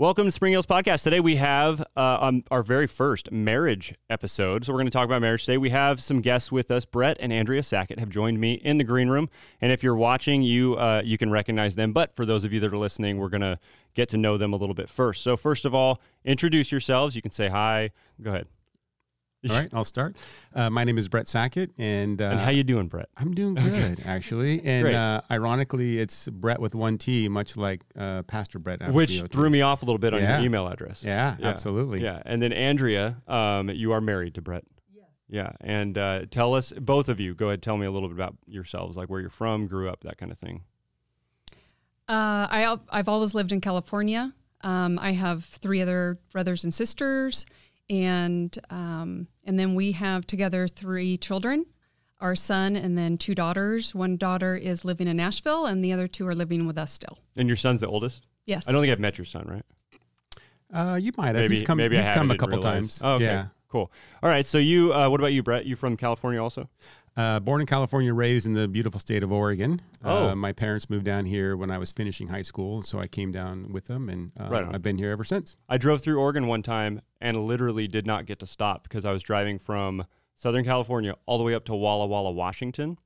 Welcome to Spring Hills Podcast. Today we have uh, um, our very first marriage episode. So we're going to talk about marriage today. We have some guests with us. Brett and Andrea Sackett have joined me in the green room. And if you're watching, you uh, you can recognize them. But for those of you that are listening, we're going to get to know them a little bit first. So first of all, introduce yourselves. You can say hi. Go ahead. All right, I'll start. Uh, my name is Bret Sackett, and, uh, and how you doing, Bret? I'm doing good, actually. And uh, ironically, it's Bret with one T, much like uh, Pastor Bret. Which threw me off a little bit on Yeah. your email address. Yeah, absolutely. Yeah, and then Andrea, um, you are married to Bret. Yes. Yeah, and uh, tell us, both of you, go ahead, tell me a little bit about yourselves, like where you're from, grew up, that kind of thing. Uh, I, I've always lived in California. Um, I have three other brothers and sisters, and um, and then we have together three children, our son, and then two daughters. One daughter is living in Nashville, and the other two are living with us still. And your son's the oldest? Yes. I don't think I've met your son, right? Uh, you might have. Maybe he's come, maybe he's I come a couple realize. times. Oh, okay. Yeah. Cool. All right. So you, uh, what about you, Bret? You from California also? Uh, born in California, raised in the beautiful state of Oregon. Oh. Uh, my parents moved down here when I was finishing high school, so I came down with them, and uh, Right. I've been here ever since. I drove through Oregon one time and literally did not get to stop because I was driving from Southern California all the way up to Walla Walla, Washington.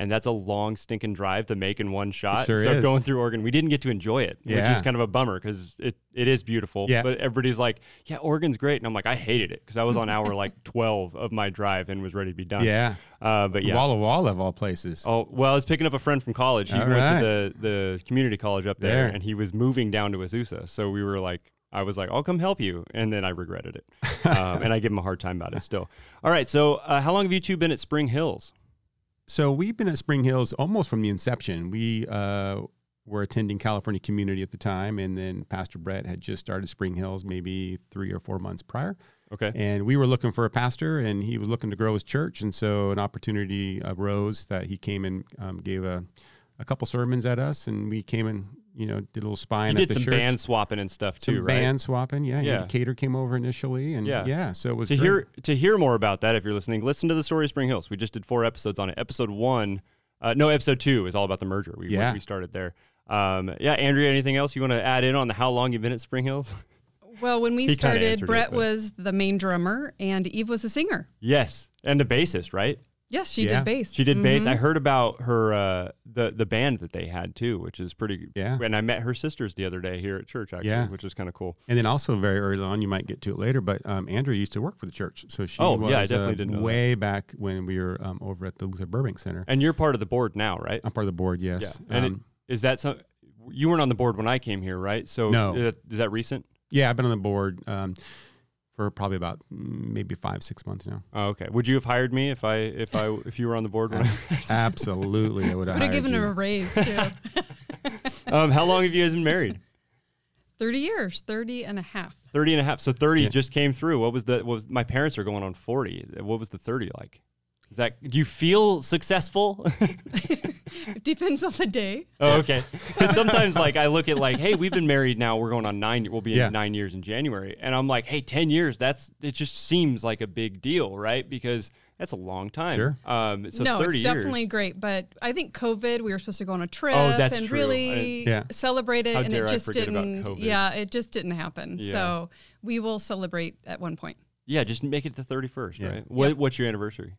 And that's a long stinking drive to make in one shot. sure so is. going through Oregon, we didn't get to enjoy it, which Yeah. is kind of a bummer because it, it is beautiful. Yeah. But everybody's like, yeah, Oregon's great. And I'm like, I hated it because I was on hour like 12 of my drive and was ready to be done. Yeah. Uh, but yeah. Walla Walla of all places. Oh well, I was picking up a friend from college. He All went right. to the the community college up there, There. and he was moving down to Azusa. So we were like, I was like, I'll come help you, and then I regretted it, um, and I give him a hard time about it still. All right, so uh, how long have you two been at Spring Hills? So we've been at Spring Hills almost from the inception. We uh, were attending California Community at the time, and then Pastor Bret had just started Spring Hills maybe three or four months prior. Okay, And we were looking for a pastor, and he was looking to grow his church. And so an opportunity arose that he came and um, gave a, a couple sermons at us, and we came and you know did a little spying. you spying did at the some church. band swapping and stuff some too, right? band swapping, yeah. Yeah. yeah. Cater came over initially, and Yeah. yeah, so it was to great. hear to hear more about that, if you're listening, listen to the story of Spring Hills. We just did four episodes on it. Episode one, uh, no, episode two is all about the merger. We Yeah. we started there. Um, yeah, Andrea, anything else you want to add in on the how long you've been at Spring Hills? well, when we He started, answered it, Brett was the main drummer, and Eve was a singer. yes, and the bassist, right? Yes, she Yeah. did bass. She did bass. Mhm. I heard about her uh, the the band that they had too, which is pretty. Yeah. And I met her sisters the other day here at church, actually, Yeah. which is kind of cool. And then also very early on, you might get to it later, but um, Andrea used to work for the church, so she Oh, was yeah, I definitely uh, didn't know that. way back when we were um, over at the Luther Burbank Center. And you're part of the board now, right? I'm part of the board, yes. Yeah. And Um, it, is that some? You weren't on the board when I came here, right? So No. is that- is that recent? yeah, I've been on the board um, for probably about mm, maybe five, six months now. Oh, okay. Would you have hired me if I if I if you were on the board? When I, Absolutely, I would have Would have given you. her a raise too. um, how long have you guys been married? 30 years, 30 and a half. 30 and a half. So 30 Yeah. just came through. What was the what was my parents are going on 40. What was the 30 like? Is that do you feel successful? It depends on the day. Oh, okay. Because sometimes, like, I look at like, hey, we've been married now. We're going on nine. We'll be Yeah. in nine years in January, and I'm like, hey, ten years. That's it. Just seems like a big deal, right? Because that's a long time. Sure. Um. So no, thirty it's years. definitely great, but I think COVID, we were supposed to go on a trip Oh, that's and true. I really didn't- Yeah. celebrate it, How and dare it just forget didn't. COVID. Yeah, it just didn't happen. Yeah. So we will celebrate at one point, Yeah. Just make it the thirty first, Yeah. right? What, Yep. What's your anniversary?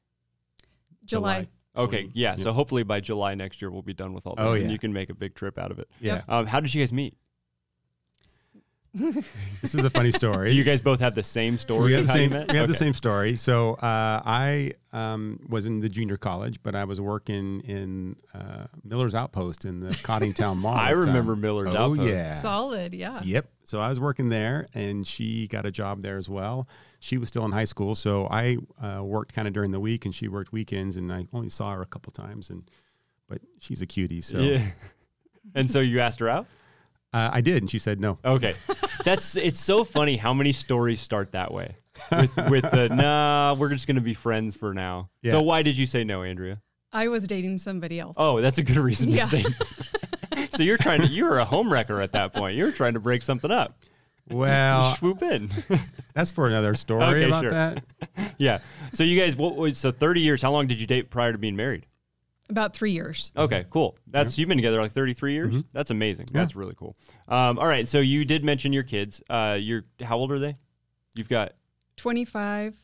July. Okay. Yeah. yeah. So hopefully by July next year we'll be done with all this, Oh, and yeah. you can make a big trip out of it. Yeah, Um. How did you guys meet? this is a funny story. Do you guys both have the same story? we have the same. We have the same story. So uh, I um, was in the junior college, but I was working in uh, Miller's Outpost in the Coddingtown Mall. I at the time. remember Miller's oh, Outpost. yeah. Solid, yeah. Yep. So I was working there, and she got a job there as well. She was still in high school, so I uh, worked kind of during the week, and she worked weekends, and I only saw her a couple times. And but she's a cutie, so Yeah. And so you asked her out. Uh, I did, and she said no. Okay, that's it's so funny how many stories start that way. With with the nah, we're just gonna be friends for now. Yeah. So why did you say no, Andrea? I was dating somebody else. Oh, that's a good reason to say. so you're trying to you're a home wrecker at that point. You're trying to break something up. Well, Swoop in. that's for another story Okay, about sure. that. yeah. So you guys, what was so 30 years? How long did you date prior to being married? About three years. Okay, cool. That's you've been together like 33 years. Mm-hmm. That's amazing. That's really cool. Um, all right, so you did mention your kids. Uh, you're how old are they? You've got 25,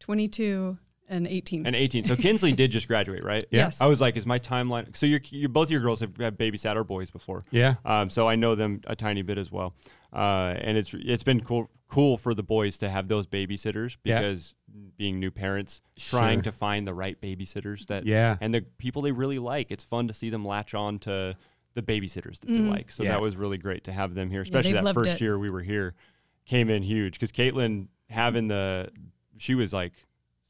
22, and 18. an 18. So Kinsley did just graduate, right? Yes. I was like, is my timeline? So you're, you both your girls have, have babysat our boys before. Yeah. Um, so I know them a tiny bit as well. Uh, and it's it's been cool cool for the boys to have those babysitters Yeah. because being new parents, trying to find the right babysitters that Yeah. and the people they really like. It's fun to see them latch on to the babysitters that they mm. like. So Yeah. that was really great to have them here, especially they've that first it. year we were here came in huge because Caitlin having the she was like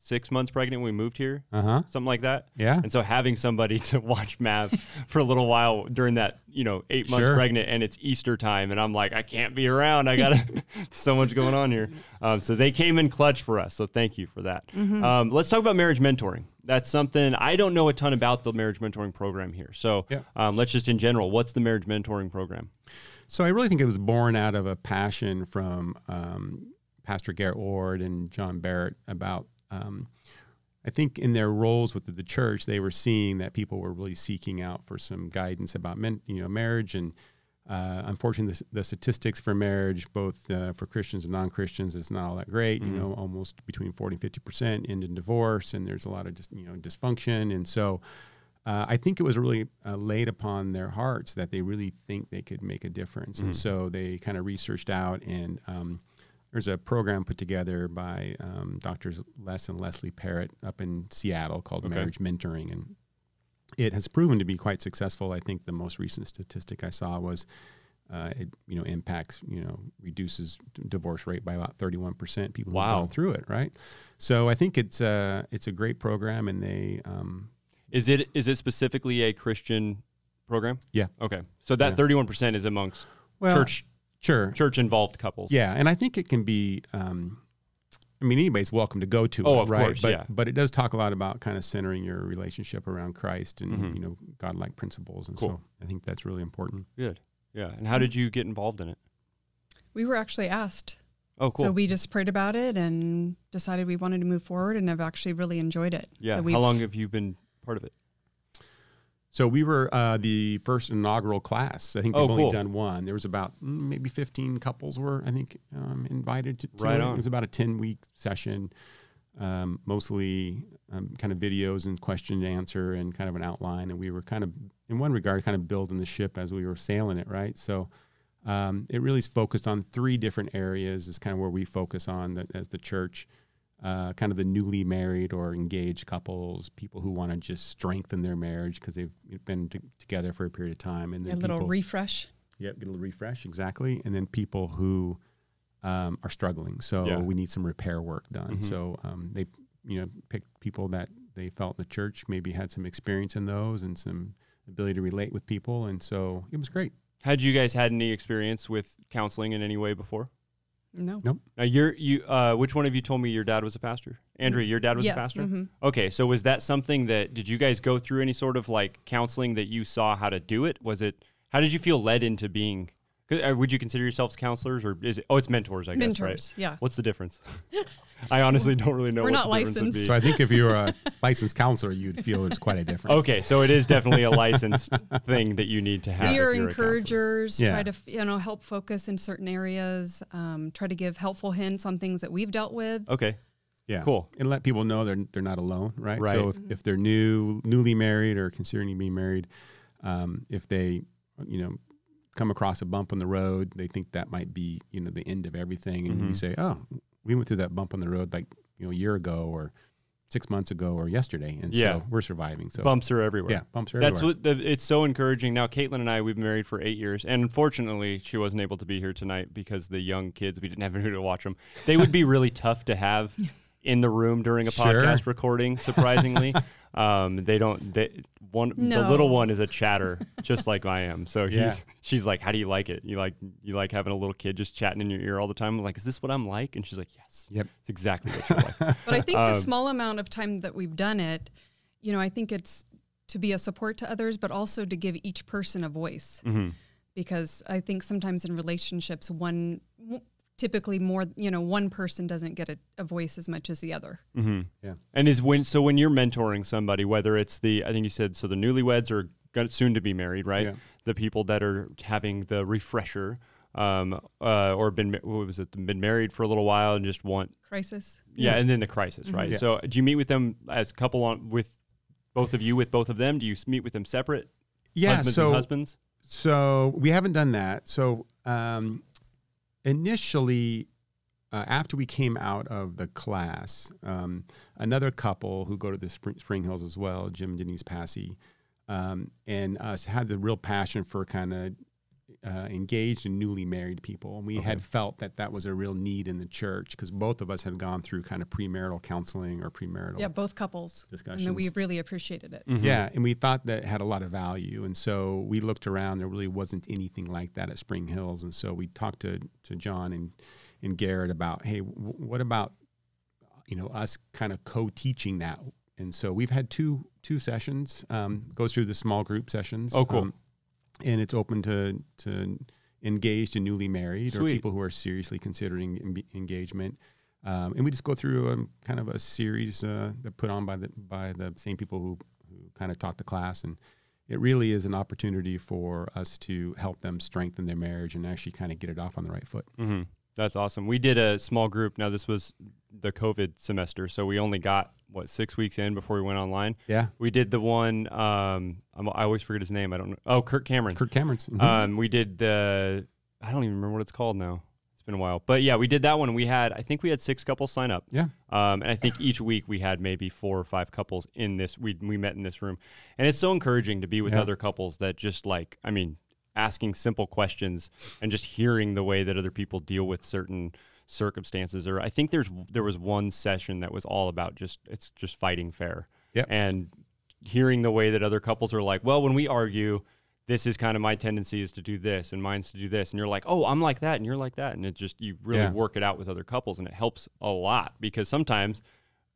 six months pregnant when we moved here, Uh huh. something like that. Yeah. And so having somebody to watch Mav for a little while during that, you know, eight months Sure. pregnant and it's Easter time and I'm like, I can't be around. I gotta so much going on here. Um, so they came in clutch for us. So thank you for that. Um, let's talk about marriage mentoring. That's something I don't know a ton about the marriage mentoring program here. So Yeah. um, let's just in general, what's the marriage mentoring program? So I really think it was born out of a passion from um, Pastor Garrett Ward and John Barrett about. Um, I think in their roles with the church, they were seeing that people were really seeking out for some guidance about men, you know, marriage and. Uh, unfortunately, the, the statistics for marriage, both uh, for Christians and non-Christians, is not all that great. You know, almost between forty and fifty percent end in divorce, and there's a lot of just you know dysfunction. And so, uh, I think it was really uh, laid upon their hearts that they really think they could make a difference. And so they kind of researched out, and um, there's a program put together by um, Doctors Les and Leslie Parrott up in Seattle called Okay. Marriage Mentoring. And it has proven to be quite successful. I think the most recent statistic I saw was. Uh, it you know impacts you know reduces divorce rate by about 31 percent people who've gone through it right so I think it's uh it's a great program and they um, Is it is it specifically a Christian program? Yeah. Okay. So that Yeah. thirty one percent is amongst well church sure church involved couples. Yeah, and I think it can be. Um, I mean, anybody's welcome to go to Oh, it, of right? course, but yeah. but it does talk a lot about kind of centering your relationship around Christ and Mhm. you know godlike principles, and Cool. so I think that's really important. Good. Yeah. And how did you get involved in it? We were actually asked. Oh, cool. So we just prayed about it and decided we wanted to move forward and I've actually really enjoyed it. yeah. So how long have you been part of it? So we were uh, the first inaugural class. I think Oh, they've only cool. done one. There was about mm, maybe fifteen couples were I think um, invited to, to Right it. on. It was about a ten week session, um, mostly um, kind of videos and question and answer and kind of an outline. And we were kind of in one regard kind of building the ship as we were sailing it, right? So. Um, it really is focused on three different areas. Is kind of where we focus on that as the church, uh, kind of the newly married or engaged couples, people who want to just strengthen their marriage because they've been t- together for a period of time, and a little people, refresh. yep, get a little refresh exactly, and then people who um, are struggling, so Yeah. we need some repair work done. Mhm. So um, they, you know, picked people that they felt the church maybe had some experience in those and some ability to relate with people, and so it was great. Had you guys had any experience with counseling in any way before? No. Now you're you uh which one of you told me your dad was a pastor? Andrea, your dad was yes. a pastor? mhm. Okay, so was that something that did you guys go through any sort of like counseling that you saw how to do it? Was it how did you feel led into being 'cause, would you consider yourselves counselors or is it oh it's mentors, I guess, right? Mentors. Yeah. What's the difference? I honestly don't really know We're what not the difference would licensed. be. So I think if you're a licensed counselor, you'd feel it's quite a difference. Okay, so it is definitely a licensed thing that you need to have. we are you're a counselor. encouragers. Yeah. Try to you know help focus in certain areas. Um, try to give helpful hints on things that we've dealt with. Okay, Yeah. Cool. And let people know they're they're not alone, right? Right. So if, if they're new, newly married or considering being married, um, if they, you know, come across a bump on the road, they think that might be, you know, the end of everything. And Mhm. you say, oh, we went through that bump on the road like, you know, a year ago or six months ago or yesterday. And Yeah. so we're surviving. So bumps are everywhere. yeah, bumps are That's everywhere. what the, it's so encouraging. Now, Caitlin and I, we've been married for eight years, and unfortunately, she wasn't able to be here tonight because the young kids we didn't have anyone to watch them. They would be really tough to have in the room during a Sure. podcast recording. Surprisingly, um, they don't. They, one the little one is a chatter, just like I am. So he's Yeah. she's like, "How do you like it? You like you like having a little kid just chatting in your ear all the time?" I'm like, "Is this what I'm like?" And she's like, "Yes, Yep. it's exactly what you're like." But I think Um, the small amount of time that we've done it, you know, I think it's to be a support to others, but also to give each person a voice. hmm Because I think sometimes in relationships, one, typically more, you know, one person doesn't get a, a voice as much as the other. Mm-hmm. Yeah. And is when so when you're mentoring somebody, whether it's the I think you said so the newlyweds are soon to be married, right? Yeah. The people that are having the refresher, um, uh, or been what was it? Been married for a little while and just want Crisis. yeah, and then the crisis, right? Yeah. So do you meet with them as a couple on with both of you with both of them? Do you meet with them separate? Yeah. husbands so and husbands. So we haven't done that. So um, initially, uh, after we came out of the class, um, another couple who go to the Spring, Spring Hills as well, Jim and Denise Passy, um, and us had the real passion for kind of uh, engaged and newly married people. And we had felt that that was a real need in the church because both of us had gone through kind of premarital counseling or premarital Yeah, both couples. Discussions. then we really appreciated it. Mhm. Yeah, and we thought that had a lot of value, and so we looked around. There really wasn't anything like that at Spring Hills, and so we talked to to John and and Garrett about, hey, w- what about you know us kind of co-teaching that? And so we've had two two sessions. Um, goes through the small group sessions. Oh, cool. um, and it's open to to engaged and newly married or people who are seriously considering en- engagement. Um, and we just go through a kind of a series uh, that put on by the by the same people who who kind of taught the class, and it really is an opportunity for us to help them strengthen their marriage and actually kind of get it off on the right foot. hmm That's awesome. We did a small group. Now this was the COVID semester, so we only got what six weeks in before we went online. Yeah, We did the one. Um, I'm, I always forget his name. I don't know. Oh, Kirk Cameron. Kirk Cameron's. mhm. Um, we did the. I don't even remember what it's called now. It's been a while, but yeah, we did that one. We had. I think we had six couples sign up. yeah, Um, and I think each week we had maybe four or five couples in this. We we met in this room, and it's so encouraging to be with Yeah. other couples that just like. I mean, asking simple questions and just hearing the way that other people deal with certain circumstances. Or I think there's there was one session that was all about just it's just fighting fair. Yep. And hearing the way that other couples are like, well, when we argue, this is kind of my tendency is to do this and mine's to do this. And you're like, oh, I'm like that and you're like that. And it just, you really Yeah. work it out with other couples and it helps a lot because sometimes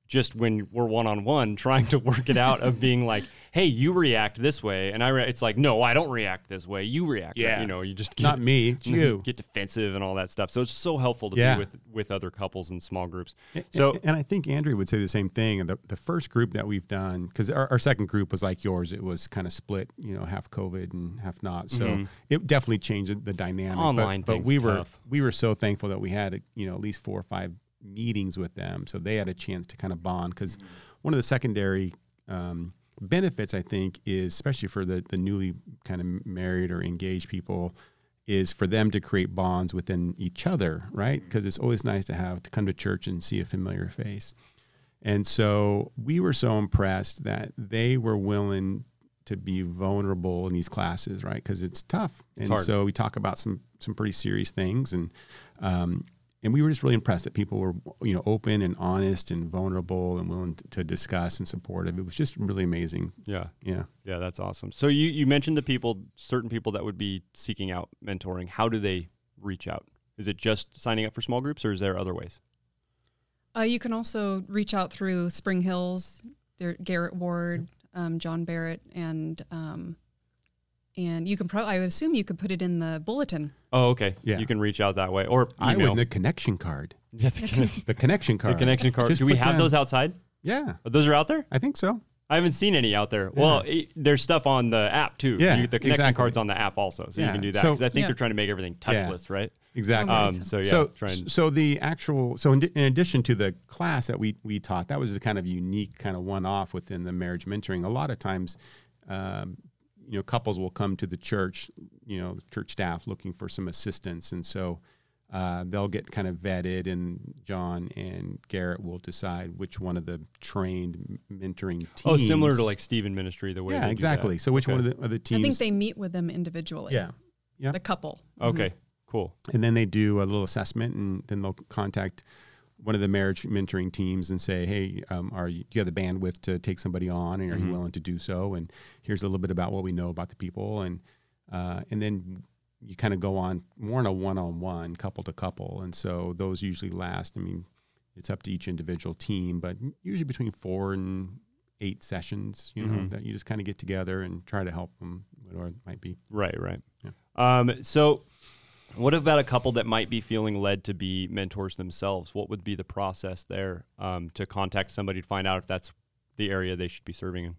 just when we're one on one trying to work it out of being like, hey, you react this way. And I, re- it's like, no, I don't react this way. You react. that-" Yeah. You know, you just get, not me, it's you. get defensive and all that stuff. So it's so helpful to Yeah. be with, with other couples and small groups. A- So, and I think Andrea would say the same thing. The, the first group that we've done, because our, our second group was like yours, it was kind of split, you know, half COVID and half not. So Mhm. it definitely changed the dynamic. But- Online but, thing's we were tough. we were so thankful that we had you know at least four or five meetings with them, so they had a chance to kind of bond. Because one of the secondary um, benefits, I think, is especially for the the newly kind of married or engaged people, is for them to create bonds within each other, right? Because it's always nice to have to come to church and see a familiar face. And so we were so impressed that they were willing to be vulnerable in these classes, right? Because it's tough. And hard. so we talk about some some pretty serious things, and um, and we were just really impressed that people were you know open and honest and vulnerable and willing to, to discuss and supportive. It was just really amazing. yeah. Yeah. Yeah, that's awesome. So you you mentioned the people, certain people that would be seeking out mentoring. How do they reach out? Is it just signing up for small groups, or is there other ways? Uh, you can also reach out through Spring Hills, there, Garrett Ward, um, John Barrett, and um, and you can probably I would assume you could put it in the bulletin. Oh, okay. Yeah. you can reach out that way, or I would the connection card. Yeah, the, connection, The connection the connection card. Just Do we have down- those outside? Yeah, Oh, Those are out there. I think so. I haven't seen any out there. Well, i there's stuff on the app too. Yeah, You- the connection exactly. card's on the app also, so you can do that. so- Because I think Yeah. they're trying to make everything Yeah. touchless, right? Exactly. Um, so yeah, so and, so the actual so in, in addition to the class that we we taught that was a kind of unique kind of one off within the marriage mentoring a lot of times um, you know couples will come to the church you know the church staff looking for some assistance and so uh, they'll get kind of vetted and john and garrett will decide which one of the trained mentoring teams oh, similar to like Stephen Ministry, the way. yeah they do exactly that. so which Okay. one of the, of the teams I think they meet with them individually. yeah yeah the couple. Okay, cool. and then they do a little assessment and then they'll contact one of the marriage mentoring teams and say hey um, are you, do you have the bandwidth to take somebody on and are Mhm. you willing to do so and here's a little bit about what we know about the people and uh, and then you kind of go on more in a one-on-one couple to couple and so those usually last i mean it's up to each individual team but usually between four and eight sessions you know Mhm. that you just kind of get together and try to help them whatever it might be Right, right. Yeah. Um, so What about a couple that might be feeling led to be mentors themselves? What would be the process there um, to contact somebody to find out if that's the area they should be serving in?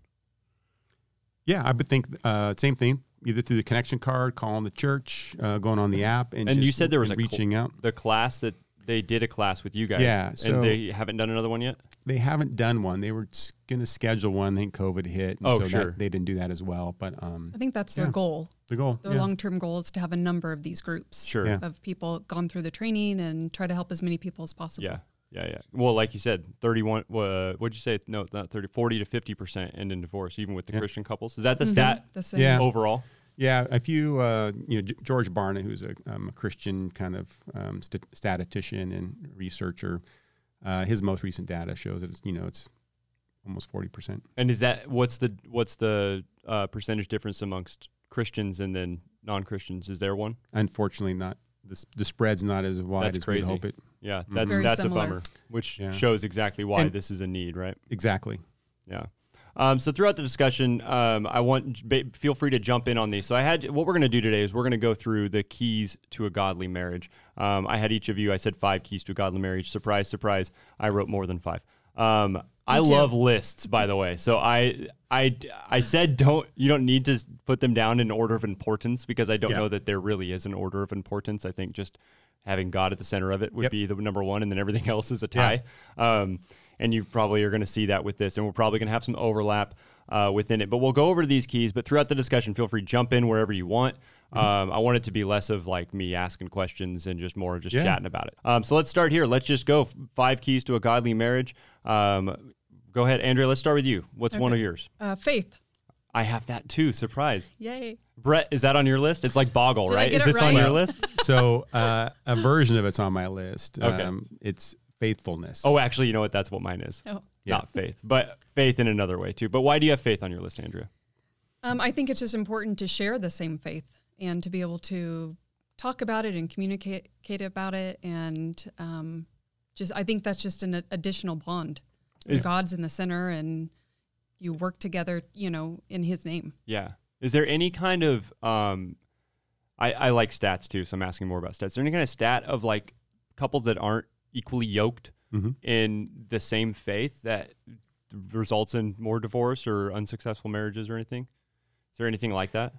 Yeah, I would think uh, same thing. Either through the connection card, calling the church, uh, going on the app, and, And you said there was a cl- reaching out. The class that they did a class with you guys. Yeah, so- and they haven't done another one yet. They haven't done one. They were going to schedule one. I think COVID hit. And Oh, so sure. That, they didn't do that as well. But um, I think that's their goal. The goal. Their yeah. long-term goal is to have a number of these groups Sure. Yeah. of people gone through the training and try to help as many people as possible. Yeah. Yeah, yeah. Well, like you said, 31, uh, what'd you say? No, not 30, 40 to 50% end in divorce, even with the Yeah. Christian couples. Is that the Mhm. stat The same. Yeah. overall? Yeah, if you, uh, you know, G- George Barna, who's a, um, a Christian kind of um, st- statistician and researcher, uh, his most recent data shows that it's, you know, it's almost 40%. And is that, what's the, what's the uh, percentage difference amongst Christians and then non Christians? Is there one? Unfortunately, not the, the spread's not as wide That's as crazy. we hope it. Yeah, that's, Very that's similar. a bummer, which Yeah. shows exactly why And- this is a need, right? Exactly. Yeah. Um, so throughout the discussion, um, I want ba- feel free to jump in on these. So I had what we're going to do today is we're going to go through the keys to a godly marriage. Um, I had each of you. I said five keys to a godly marriage. Surprise, surprise! I wrote more than five. Um, I too. love lists, by the way. So I I I said don't you don't need to put them down in order of importance because I don't Yeah. know that there really is an order of importance. I think just having God at the center of it would Yep. be the number one, and then everything else is a tie. Um, and you probably are going to see that with this, and we're probably going to have some overlap uh, within it. But we'll go over these keys. But throughout the discussion, feel free to jump in wherever you want. Um, I want it to be less of like me asking questions and just more of just Yeah. chatting about it. Um, so let's start here. Let's just go F- five keys to a godly marriage. Um, go ahead, Andrea. Let's start with you. What's one of yours? Uh, faith. I have that too. Surprise. Yay. Bret, is that on your list? It's like Boggle, Did right? Is it this on your list? So uh, a version of it's on my list. Okay. Um, it's faithfulness. Oh, actually, you know what? That's what mine is. Oh. Yeah. Not faith, but faith in another way too. But why do you have faith on your list, Andrea? Um, I think it's just important to share the same faith and to be able to talk about it and communicate communicate about it. And um, just, I think that's just an additional bond. Is- God's in the center and you work together, you know, in his name. Yeah. Is there any kind of um I, I like stats too, so I'm asking more about stats. Is there any kind of stat of like couples that aren't equally yoked Mhm. in the same faith that results in more divorce or unsuccessful marriages or anything? Is there anything like that?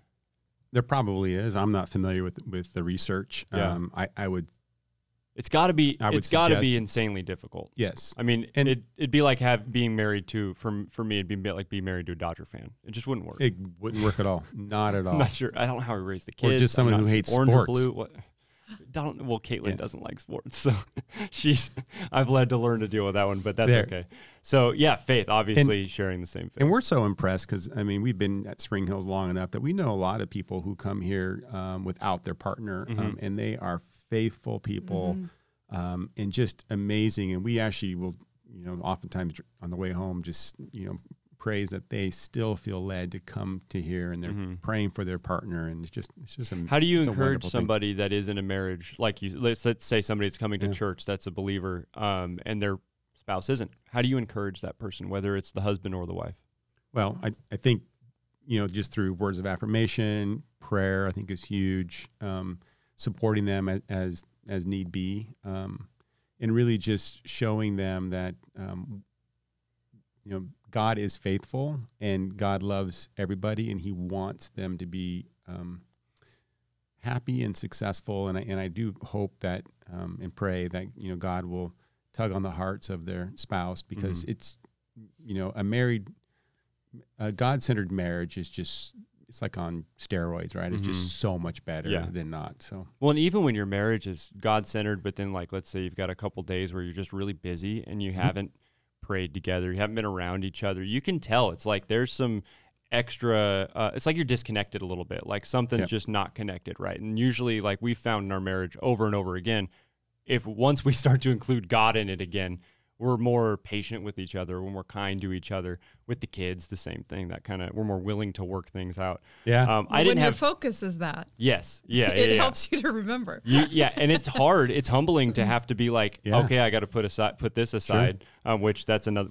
There probably is. I'm not familiar with with the research. Yeah. Um, I, I would It's got to be I would it's got to be insanely difficult. yes. I mean, And- it it'd be like have being married to for for me it'd be like being married to a Dodger fan. It just wouldn't work. It wouldn't work at all. Not at all. I'm not sure. I don't know how we raise the kid. Or just someone who sure. hates orange sports. Or blue. What? Don't. Well, Caitlin Yeah. doesn't like sports, so she's. I've led to learn to deal with that one, but that's There. okay. So yeah, faith. Obviously, sharing the same faith. And we're so impressed because I mean we've been at Spring Hills long enough that we know a lot of people who come here um, without their partner, Mm-hmm. um, and they are faithful people um, and just amazing. And we actually will, you know, oftentimes on the way home, just you know, praise that they still feel led to come to here and they're praying for their partner, and it's just it's just a, Mm-hmm. How do you encourage wonderful thing. somebody that is in a marriage, like you? Let's let's say somebody that's coming to Yeah. church that's a believer, um, and their spouse isn't. How do you encourage that person, whether it's the husband or the wife? Well, I, I think, you know, just through words of affirmation, prayer, I think is huge. Um, supporting them as, as, as need be. Um, and really just showing them that, um, you know, God is faithful and God loves everybody and he wants them to be, um, happy and successful. And I, and I do hope that, um, and pray that, you know, God will tug on the hearts of their spouse because Mhm. it's, you know, a married, a God-centered marriage is just it's like on steroids, right? It's Mhm. just so much better Yeah. than not. So Well, and even when your marriage is God centered, but then like let's say you've got a couple days where you're just really busy and you haven't prayed together, you haven't been around each other, you can tell. It's like there's some extra uh, it's like you're disconnected a little bit like something's Yep. just not connected right? And usually like we found in our marriage over and over again if once we start to include god in it again we're more patient with each other we're more kind to each other with the kids the same thing that kind of we're more willing to work things out yeah, um, i didn't your have focus is that, yes yeah, yeah it yeah. helps you to remember. You, yeah, and it's hard. It's humbling to have to be like, Yeah. okay, I got to put aside, put this aside. Um, which that's another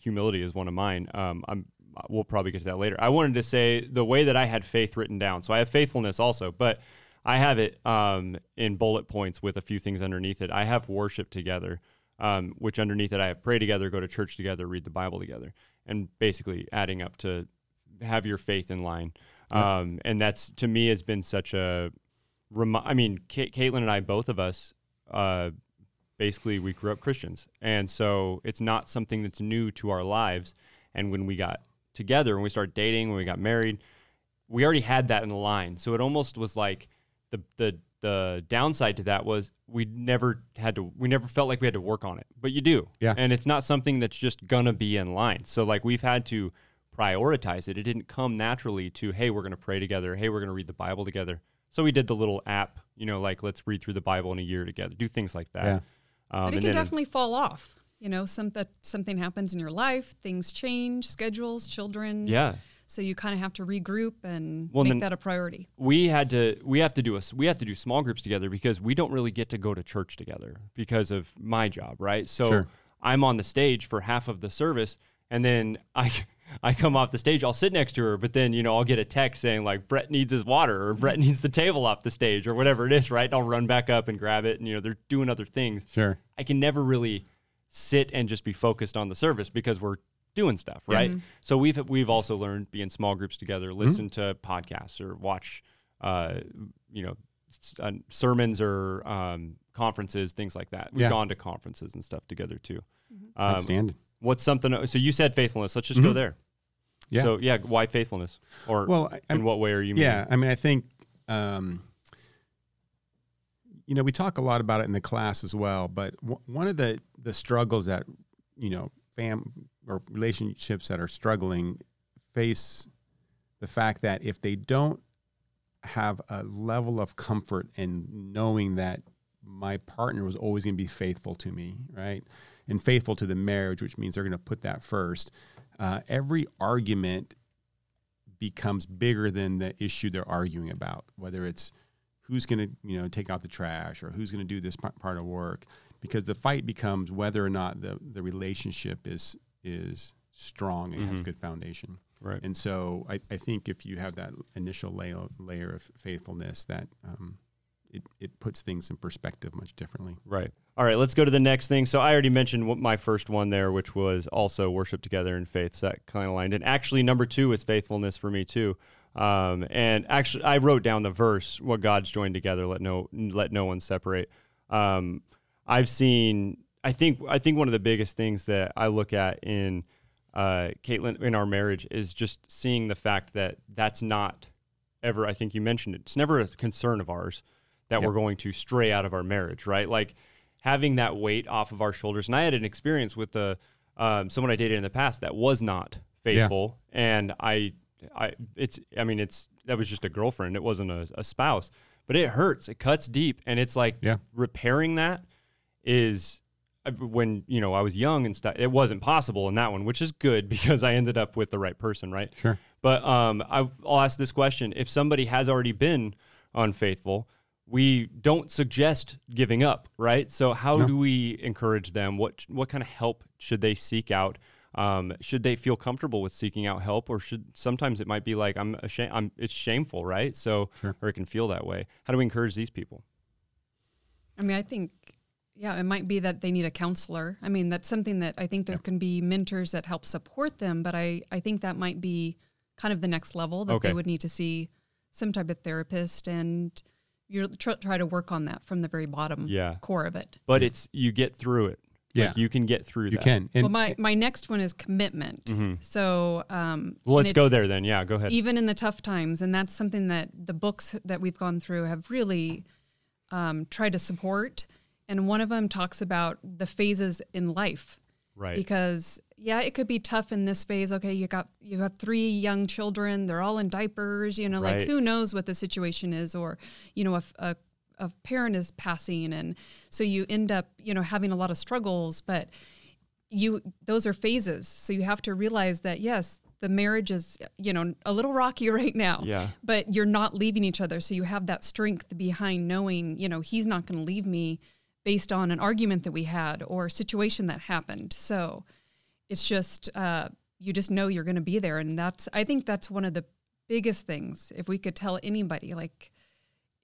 humility is one of mine. Um, I'm we'll probably get to that later. I wanted to say the way that I had faith written down. So I have faithfulness also, but I have it um, in bullet points with a few things underneath it. I have worship together, um, which underneath it I have pray together, go to church together, read the Bible together, and basically adding up to have your faith in line. Um, and that's to me has been such a. Remi- I mean, K- Caitlin and I, both of us, uh, basically we grew up Christians, and so it's not something that's new to our lives. And when we got together, when we started dating, when we got married, we already had that in the line. So it almost was like the the the downside to that was we never had to we never felt like we had to work on it. But you do. Yeah. And it's not something that's just gonna be in line. So like we've had to prioritize it. It didn't come naturally to, hey, we're gonna pray together, hey, we're gonna read the Bible together. So we did the little app, you know, like let's read through the Bible in a year together, do things like that. Yeah. Um, But it and can then- definitely fall off. You know, some that something happens in your life, things change, schedules, children. yeah. So you kind of have to regroup and Well, make that a priority. we had to we have to do a we have to do small groups together because we don't really get to go to church together because of my job right so Sure. i'm on the stage for half of the service and then i i come off the stage i'll sit next to her but then you know i'll get a text saying like brett needs his water or brett mm-hmm. needs the table off the stage or whatever it is right and i'll run back up and grab it and you know they're doing other things Sure. I can never really sit and just be focused on the service because we're doing stuff, right? So we've we've also learned be in small groups together, Mm-hmm. listen to podcasts or watch, uh, you know, s- uh, sermons or um, conferences, things like that. We've Yeah. gone to conferences and stuff together too. Um, Outstanding. what's something? So you said faithfulness. Let's just go there. Mm-hmm. Yeah. So yeah, why faithfulness? Or Well, I- in what way are you? Yeah, I mean, I think, um, you know, we talk a lot about it in the class as well. But w- one of the the struggles that you know, fam or relationships that are struggling face the fact that if they don't have a level of comfort in knowing that my partner was always going to be faithful to me, right? And faithful to the marriage, which means they're going to put that first. Uh, every argument becomes bigger than the issue they're arguing about, whether it's who's going to, you know, take out the trash or who's going to do this par- part of work, because the fight becomes whether or not the, the relationship is is strong and has a good foundation. Right. And so I, I think if you have that initial layer, layer of faithfulness, that um, it, it puts things in perspective much differently. Right. All right, let's go to the next thing. So I already mentioned what my first one there, which was also worship together in faith. So that kind of lined. And actually, number two is faithfulness for me too. Um, and actually, I wrote down the verse: "What God's joined together, let no let no one separate." Um, I've seen. I think. I think one of the biggest things that I look at in uh, Caitlin in our marriage is just seeing the fact that that's not ever. I think you mentioned it. It's never a concern of ours that Yep. we're going to stray out of our marriage, right? Like having that weight off of our shoulders. And I had an experience with the um, someone I dated in the past that was not faithful, and I, I, it's. I mean, it's that was just a girlfriend. It wasn't a, a spouse, but it hurts. It cuts deep, and it's like Yeah. repairing that is when you know I was young and stuff. It wasn't possible in that one, which is good because I ended up with the right person, right? Sure. But um, I, I'll ask this question: If somebody has already been unfaithful, we don't suggest giving up, right? So how No. do we encourage them? What what kind of help should they seek out? Um, should they feel comfortable with seeking out help, or should sometimes it might be like I'm ashamed. I'm it's shameful, right? So Sure. or it can feel that way. How do we encourage these people? I mean, I think, yeah, it might be that they need a counselor. I mean, that's something that I think there can be mentors that help support them, but I, I think that might be kind of the next level that Okay. they would need to see some type of therapist and you try, try to work on that from the very bottom Yeah. core of it. But it's you get through it. Yeah. Like you can get through You that. can. And well, my, my next one is commitment. So, um, Well, let's go there then. Yeah, go ahead. even in the tough times and that's something that the books that we've gone through have really um, tried to support and one of them talks about the phases in life right. because yeah it could be tough in this phase okay you got you have three young children they're all in diapers you know Right. like who knows what the situation is or you know if a, a parent is passing and so you end up you know having a lot of struggles but you those are phases so you have to realize that yes the marriage is you know a little rocky right now Yeah. but you're not leaving each other so you have that strength behind knowing you know he's not going to leave me based on an argument that we had or a situation that happened so it's just uh, you just know you're going to be there and that's i think that's one of the biggest things if we could tell anybody like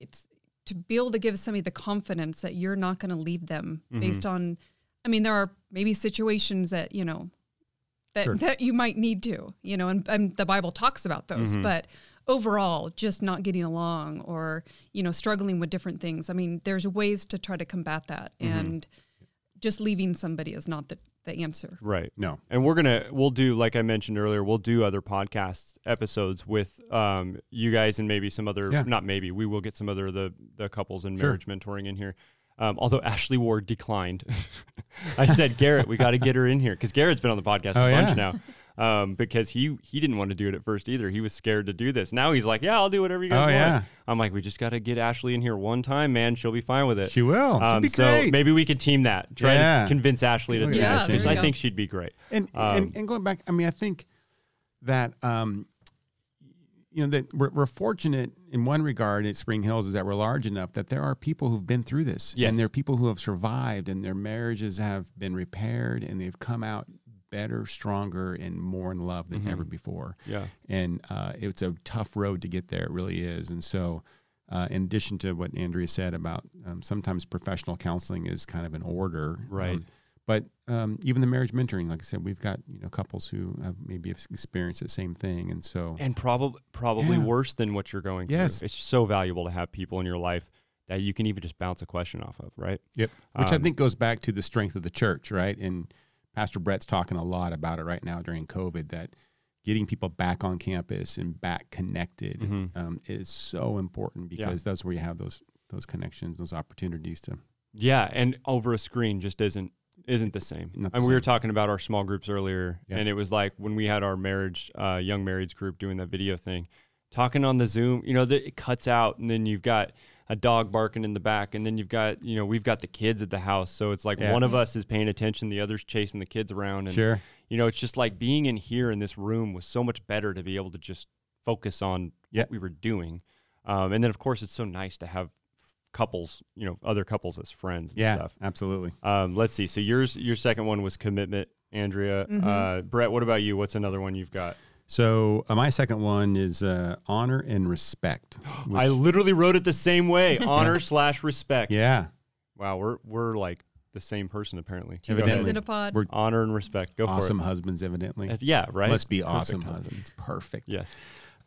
it's to be able to give somebody the confidence that you're not going to leave them Mm-hmm. based on I mean there are maybe situations that, you know, that Sure. that you might need to, you know, and, and the Bible talks about those, Mm-hmm. but overall just not getting along or, you know, struggling with different things. I mean, there's ways to try to combat that Mm-hmm. and just leaving somebody is not the, the answer. Right. No. And we're gonna we'll do like I mentioned earlier, we'll do other podcast episodes with um you guys and maybe some other Yeah. not maybe we will get some other the the couples and Sure. marriage mentoring in here. Um, although Ashley Ward declined, I said Garrett, we got to get her in here because Garrett's been on the podcast Oh, a bunch yeah. now. Um, because he he didn't want to do it at first either. He was scared to do this. Now he's like, yeah, I'll do whatever you guys Oh, want. yeah. I'm like, we just got to get Ashley in here one time, man. She'll be fine with it. She will. Um, so great. maybe we could team that. Try Yeah. to convince Ashley to do Yeah, this there because I go. think she'd be great. And, Um, and and going back, I mean, I think that um, you know that we're, we're fortunate in one regard at Spring Hills is that we're large enough that there are people who've been through this, Yes. and there are people who have survived, and their marriages have been repaired, and they've come out better, stronger, and more in love than ever before. Yeah. and uh, it's a tough road to get there. It really is. And so, uh, in addition to what Andrea said about um, sometimes professional counseling is kind of an order, Right. um, but um, even the marriage mentoring, like I said, we've got you know couples who have maybe have experienced the same thing, and so and probably probably Yeah. worse than what you're going Yes. through. It's so valuable to have people in your life that you can even just bounce a question off of, right? Yep. Which I Um, think goes back to the strength of the church, right? And Pastor Bret's talking a lot about it right now during COVID that getting people back on campus and back connected Mhm. um, is so important Yeah. because that's where you have those those connections, those opportunities to. Yeah, and over a screen just isn't isn't the same. The and we were talking about our small groups earlier, Yeah. and it was like when we had our marriage, uh, young marrieds group doing that video thing, talking on the Zoom. You know, that it cuts out, and then you've got a dog barking in the back, and then you've got you know we've got the kids at the house, so it's like Yeah. one of us is paying attention, the other's chasing the kids around, and Sure. you know, it's just like being in here in this room was so much better to be able to just focus on Yeah. what we were doing. Um, and then, of course, it's so nice to have couples, you know, other couples as friends and Yeah. stuff. Absolutely. Um, let's see. So yours, your second one was commitment, Andrea. Mhm. Uh, Bret, what about you? What's another one you've got? So uh, my second one is uh, honor and respect. I literally wrote it the same way: honor slash respect. yeah. Wow, we're we're like the same person apparently. Two Evidently. peas in a pod. We're Honor and respect. Go for it. awesome husbands, evidently. it. Uh, Yeah, right. Must be Perfect awesome husbands. husbands. Perfect. Yes.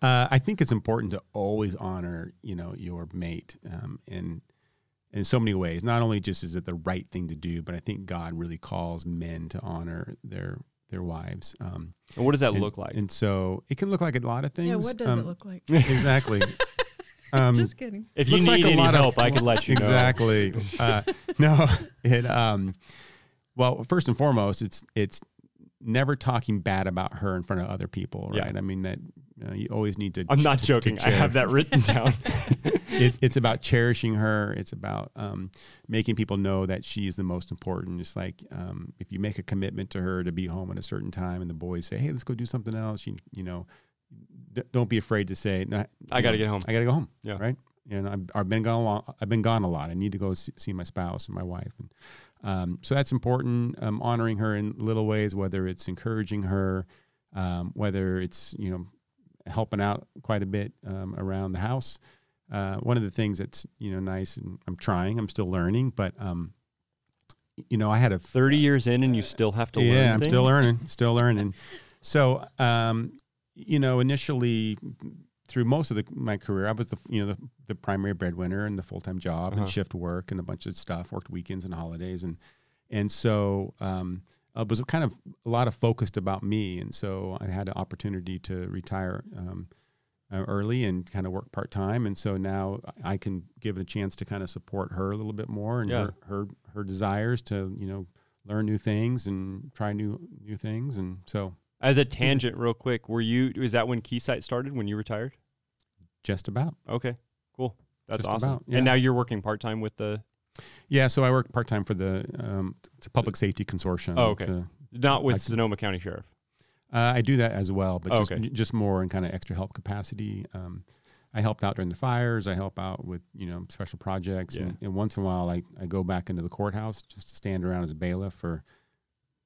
Uh, I think it's important to always honor, you know, your mate, um, in in so many ways. Not only just is it the right thing to do, but I think God really calls men to honor their their wives. Um, And what does that and- look like? And so it can look like a lot of things. yeah, what does Um, it look like? Exactly. Um, Just kidding. if you need like a any lot of help, I could let you know. exactly. uh, no, it. Um, well, first and foremost, it's it's never talking bad about her in front of other people, Yeah. right? I mean that uh, you always need to. I'm not joking. I have that written down. it, it's about cherishing her. It's about um, making people know that she's the most important. Just like um, if you make a commitment to her to be home at a certain time, and the boys say, "Hey, let's go do something else," you you know, d- don't be afraid to say, "No, I got to get home. I got to go home." Yeah. right. And I've, I've been gone a lot. I've been gone a lot. I need to go see, see my spouse and my wife, and um, so that's important. Um, honoring her in little ways, whether it's encouraging her, um, whether it's you know helping out quite a bit um, around the house. Uh, one of the things that's you know nice, and I'm trying. I'm still learning, but um, you know, I had a 30 years in and you still have to learn. yeah, I'm things? still learning, still learning. So, um, you know, initially through most of the, my career, I was the you know the, the primary breadwinner and the full time job Uh-huh. and shift work and a bunch of stuff. Worked weekends and holidays and and so um, it was kind of a lot of focused about me. And so I had an opportunity to retire um, uh, early and kind of work part time. And so now I can give it a chance to kind of support her a little bit more and Yeah. her, her her desires to you know learn new things and try new new things. And so As a tangent, real quick, were you? Was that when Keysight started? When you retired? just about. Okay, cool. That's Just awesome. about, yeah. And now you're working part time with the Yeah, so I work part time for the um, it's a public safety consortium. Oh, okay. A- not with I- Sonoma County Sheriff. Uh, I do that as well, but Oh, just, okay. just more in kind of extra help capacity. Um, I helped out during the fires. I help out with you know special projects, and, and once in a while I, I go back into the courthouse just to stand around as a bailiff for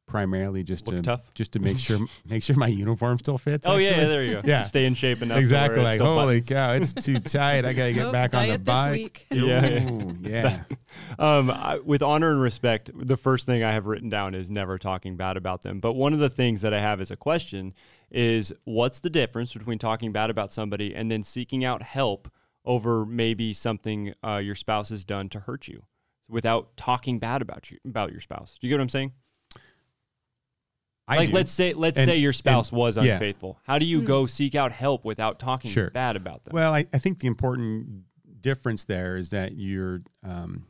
primarily just Look to tough? just to make sure make sure my uniform still fits. Oh yeah, actually. yeah, there you go. Yeah. stay in shape enough. exactly. Like holy buttons. cow, it's too tight. I gotta get Nope, back on the diet this bike. week. Yeah, yeah. Ooh, yeah. Um, I, with honor and respect, the first thing I have written down is never talking bad about them. But one of the things that I have as a question is what's the difference between talking bad about somebody and then seeking out help over maybe something uh, your spouse has done to hurt you without talking bad about you about your spouse? Do you get what I'm saying? I like do. let's say let's And- say your spouse and- was yeah. unfaithful. How do you go seek out help without talking Sure. bad about them? Well, I, I think the important difference there is that you're um,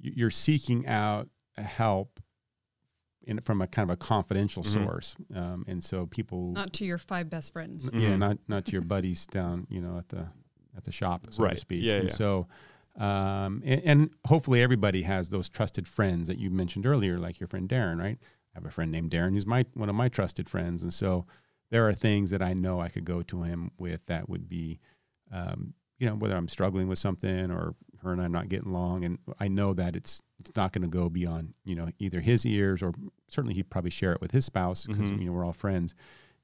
you- you're seeking out help in, from a kind of a confidential Mhm. source, um, and so people, Not to your five best friends. yeah, Mhm. not not to your buddies down, you know, at the at the shop, so Right. to speak. Yeah, and yeah. so, um, and, and hopefully everybody has those trusted friends that you mentioned earlier, like your friend Darren, right? I have a friend named Darren who's my one of my trusted friends, and so there are things that I know I could go to him with that would be, um, you know, whether I'm struggling with something or her and I'm not getting along, and I know that it's it's not going to go beyond you know either his ears or certainly he'd probably share it with his spouse because Mhm. you know we're all friends,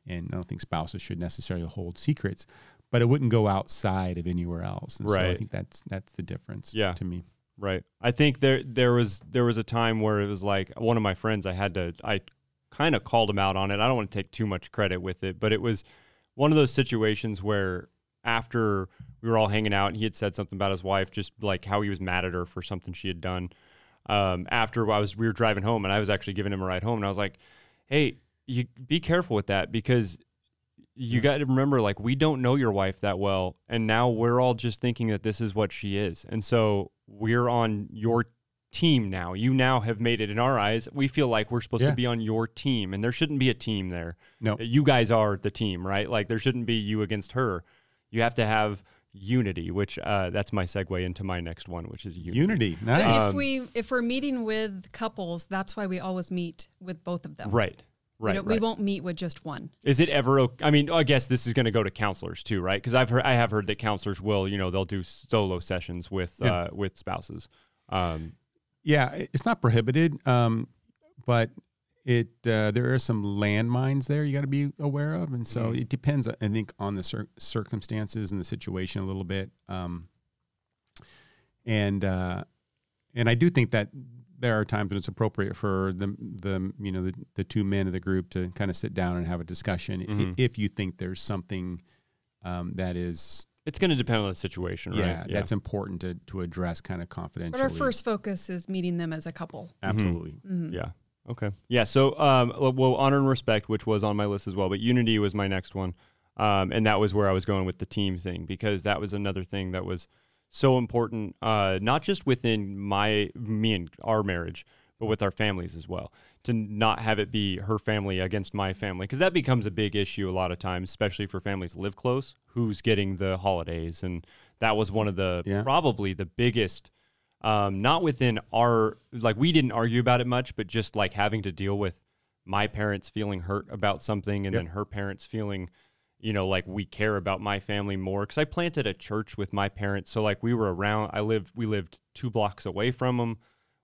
and I don't think spouses should necessarily hold secrets, but it wouldn't go outside of anywhere else. And So I think that's that's the difference. Yeah. to me. Right. I think there there was there was a time where it was like one of my friends I had to I kind of called him out on it. I don't want to take too much credit with it, but it was one of those situations where after we were all hanging out and he had said something about his wife, just like how he was mad at her for something she had done. Um, after I was we were driving home and I was actually giving him a ride home and I was like, Hey, you be careful with that because you got to remember like we don't know your wife that well and now we're all just thinking that this is what she is and so we're on your team now you now have made it in our eyes we feel like we're supposed Yeah. to be on your team and there shouldn't be a team there No. you guys are the team right like there shouldn't be you against her you have to have unity which uh, that's my segue into my next one which is unity, Unity, nice. Um, if we if we're meeting with couples, that's why we always meet with both of them. right We right, don't- right. We won't meet with just one. Is it ever? I mean, I guess this is going to go to counselors too, right? Because I've heard, I have heard that counselors will, you know, they'll do solo sessions with Yeah. uh, with spouses. Um, Yeah, it's not prohibited, um, but it uh, there are some landmines there you got to be aware of, and so Mhm. it depends. I think on the cir- circumstances and the situation a little bit. Um, and uh, and I do think that there are times when it's appropriate for the the you know the, the two men of the group to kind of sit down and have a discussion i- Mhm. if you think there's something um, that is it's going to depend on the situation, yeah, right? that's important to to address kind of confidentially. But our first focus is meeting them as a couple. absolutely. Mhm. Yeah. Okay. Yeah. So, um, well, honor and respect, which was on my list as well, but unity was my next one, um, and that was where I was going with the team thing because that was another thing that was so important, uh, not just within my me and our marriage, but with our families as well. To not have it be her family against my family, because that becomes a big issue a lot of times, especially for families that live close. Who's getting the holidays, and that was one of the Yeah. probably the biggest um, not within our like we didn't argue about it much, but just like having to deal with my parents feeling hurt about something and Yep. then her parents feeling, you know, like we care about my family more. Cause I planted a church with my parents. So like we were around, I lived, we lived two blocks away from them.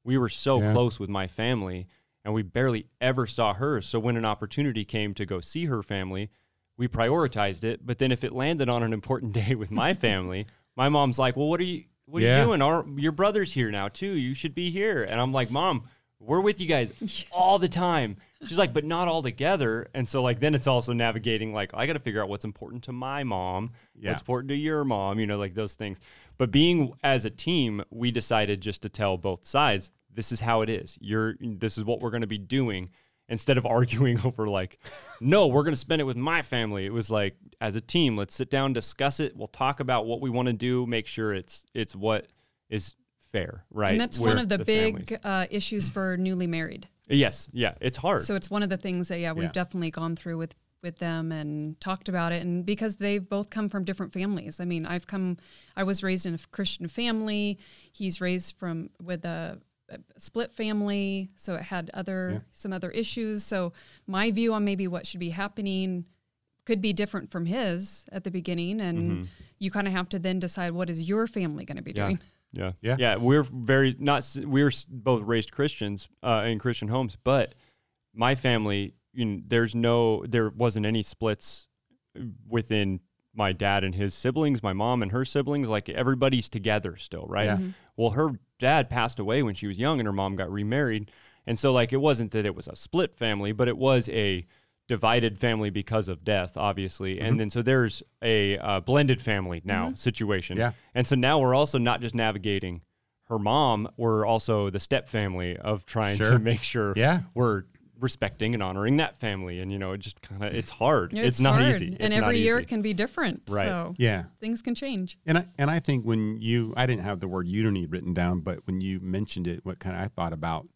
We were so Yeah. close with my family and we barely ever saw her. So when an opportunity came to go see her family, we prioritized it. But then if it landed on an important day with my family, my mom's like, well, what are you, what are you doing? Our, your brother's here now too. You should be here. And I'm like, mom, we're with you guys all the time. She's like, but not all together. And so like then it's also navigating like I got to figure out what's important to my mom, Yeah. what's important to your mom, you know, like those things. But being as a team, we decided just to tell both sides, this is how it is. You're this is what we're going to be doing instead of arguing over like, no, we're going to spend it with my family. It was like as a team, let's sit down, discuss it. We'll talk about what we want to do, make sure it's it's what is fair, right? And that's one of the, big uh, issues for newly married. Yes, yeah, it's hard. So it's one of the things that yeah we've Yeah. definitely gone through with with them and talked about it and because they've both come from different families. I mean, I've come I was raised in a Christian family. He's raised from with a, a split family, so it had other Yeah. some other issues. So my view on maybe what should be happening could be different from his at the beginning and you kind of have to then decide what is your family going to be Mm-hmm. Yeah. doing. Yeah. Yeah. Yeah. We're very not, we're both raised Christians uh, in Christian homes, but my family, you know, there's no, there wasn't any splits within my dad and his siblings, my mom and her siblings. Like everybody's together still, right? Yeah. Well, her dad passed away when she was young, and her mom got remarried, and so like it wasn't that it was a split family, but it was a divided family because of death, obviously. Mm-hmm. And then so there's a uh, blended family now situation. Yeah. And so now we're also not just navigating her mom, we're also the step family of trying to make sure Yeah. we're respecting and honoring that family. And you know, it just kind of it's hard. Yeah, It's, not hard. easy. and It's not every year easy. it can be different. Right. So Yeah. things can change. And I and I think when you I didn't have the word unity written down, but when you mentioned it, what kind of I thought about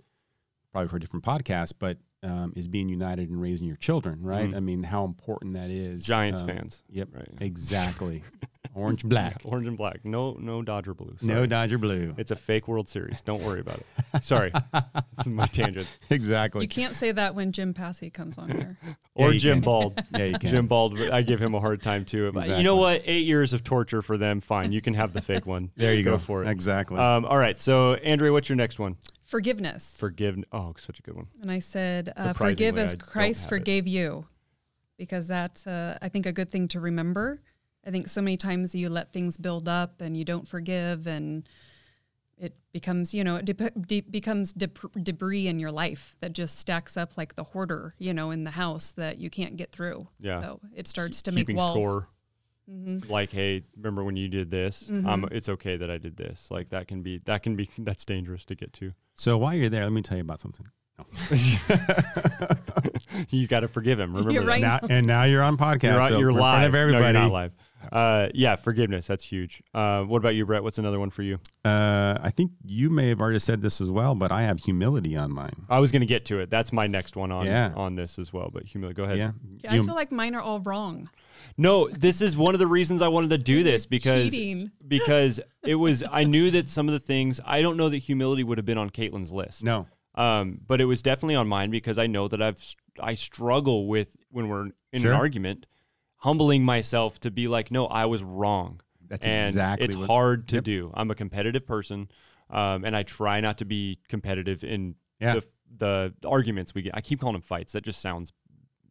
probably for a different podcast, but um, is being united and raising your children, right? Mm. I mean, how important that is. Giants Um, fans. Yep. Right. Exactly. Orange black. Orange and black. No, no Dodger blue. No Dodger blue. It's a fake World Series. Don't worry about it. Sorry, my tangent. exactly. You can't say that when Jim Passy comes on here. Or you Jim can. Bald. Yeah, you can. Jim Bald. I give him a hard time too. But you know what? Eight years of torture for them. Fine, you can have the fake one. There you go. for it. Exactly. Um, all right. So, Andrea, what's your next one? Forgiveness. Forgive. Oh, such a good one. And I said, uh, forgive as Christ have it. forgave you. Because that's, uh, I think, a good thing to remember. I think so many times you let things build up and you don't forgive, and it becomes, you know, it dep- de- becomes debris in your life that just stacks up like the hoarder, you know, in the house that you can't get through. Yeah. So it starts to make walls. score. Like, hey, remember when you did this? Um, it's okay that I did this. Like that can be that can be that's dangerous to get to. so while you're there, let me tell you about something. No. you got to forgive him. Remember that. right. Now, and now you're on podcast. You're, on- so you're we're in live. front of everybody. No, you're not live. Uh, yeah, forgiveness. That's huge. Uh, what about you, Bret? What's another one for you? Uh, I think you may have already said this as well, but I have humility on mine. I was going to get to it. That's my next one on Yeah. on this as well. But humility. Go ahead. Yeah. Yeah, You- I feel like mine are all wrong. No, this is one of the reasons I wanted to do this because Cheating. because it was I knew that some of the things I don't know that humility would have been on Caitlin's list. no. Um, but it was definitely on mine because I know that I've I struggle with when we're in Sure. an argument, humbling myself to be like, no, I was wrong. That's and exactly it's what- hard to Yep. do. I'm a competitive person, um, and I try not to be competitive in Yeah. the the arguments we get. I keep calling them fights. That just sounds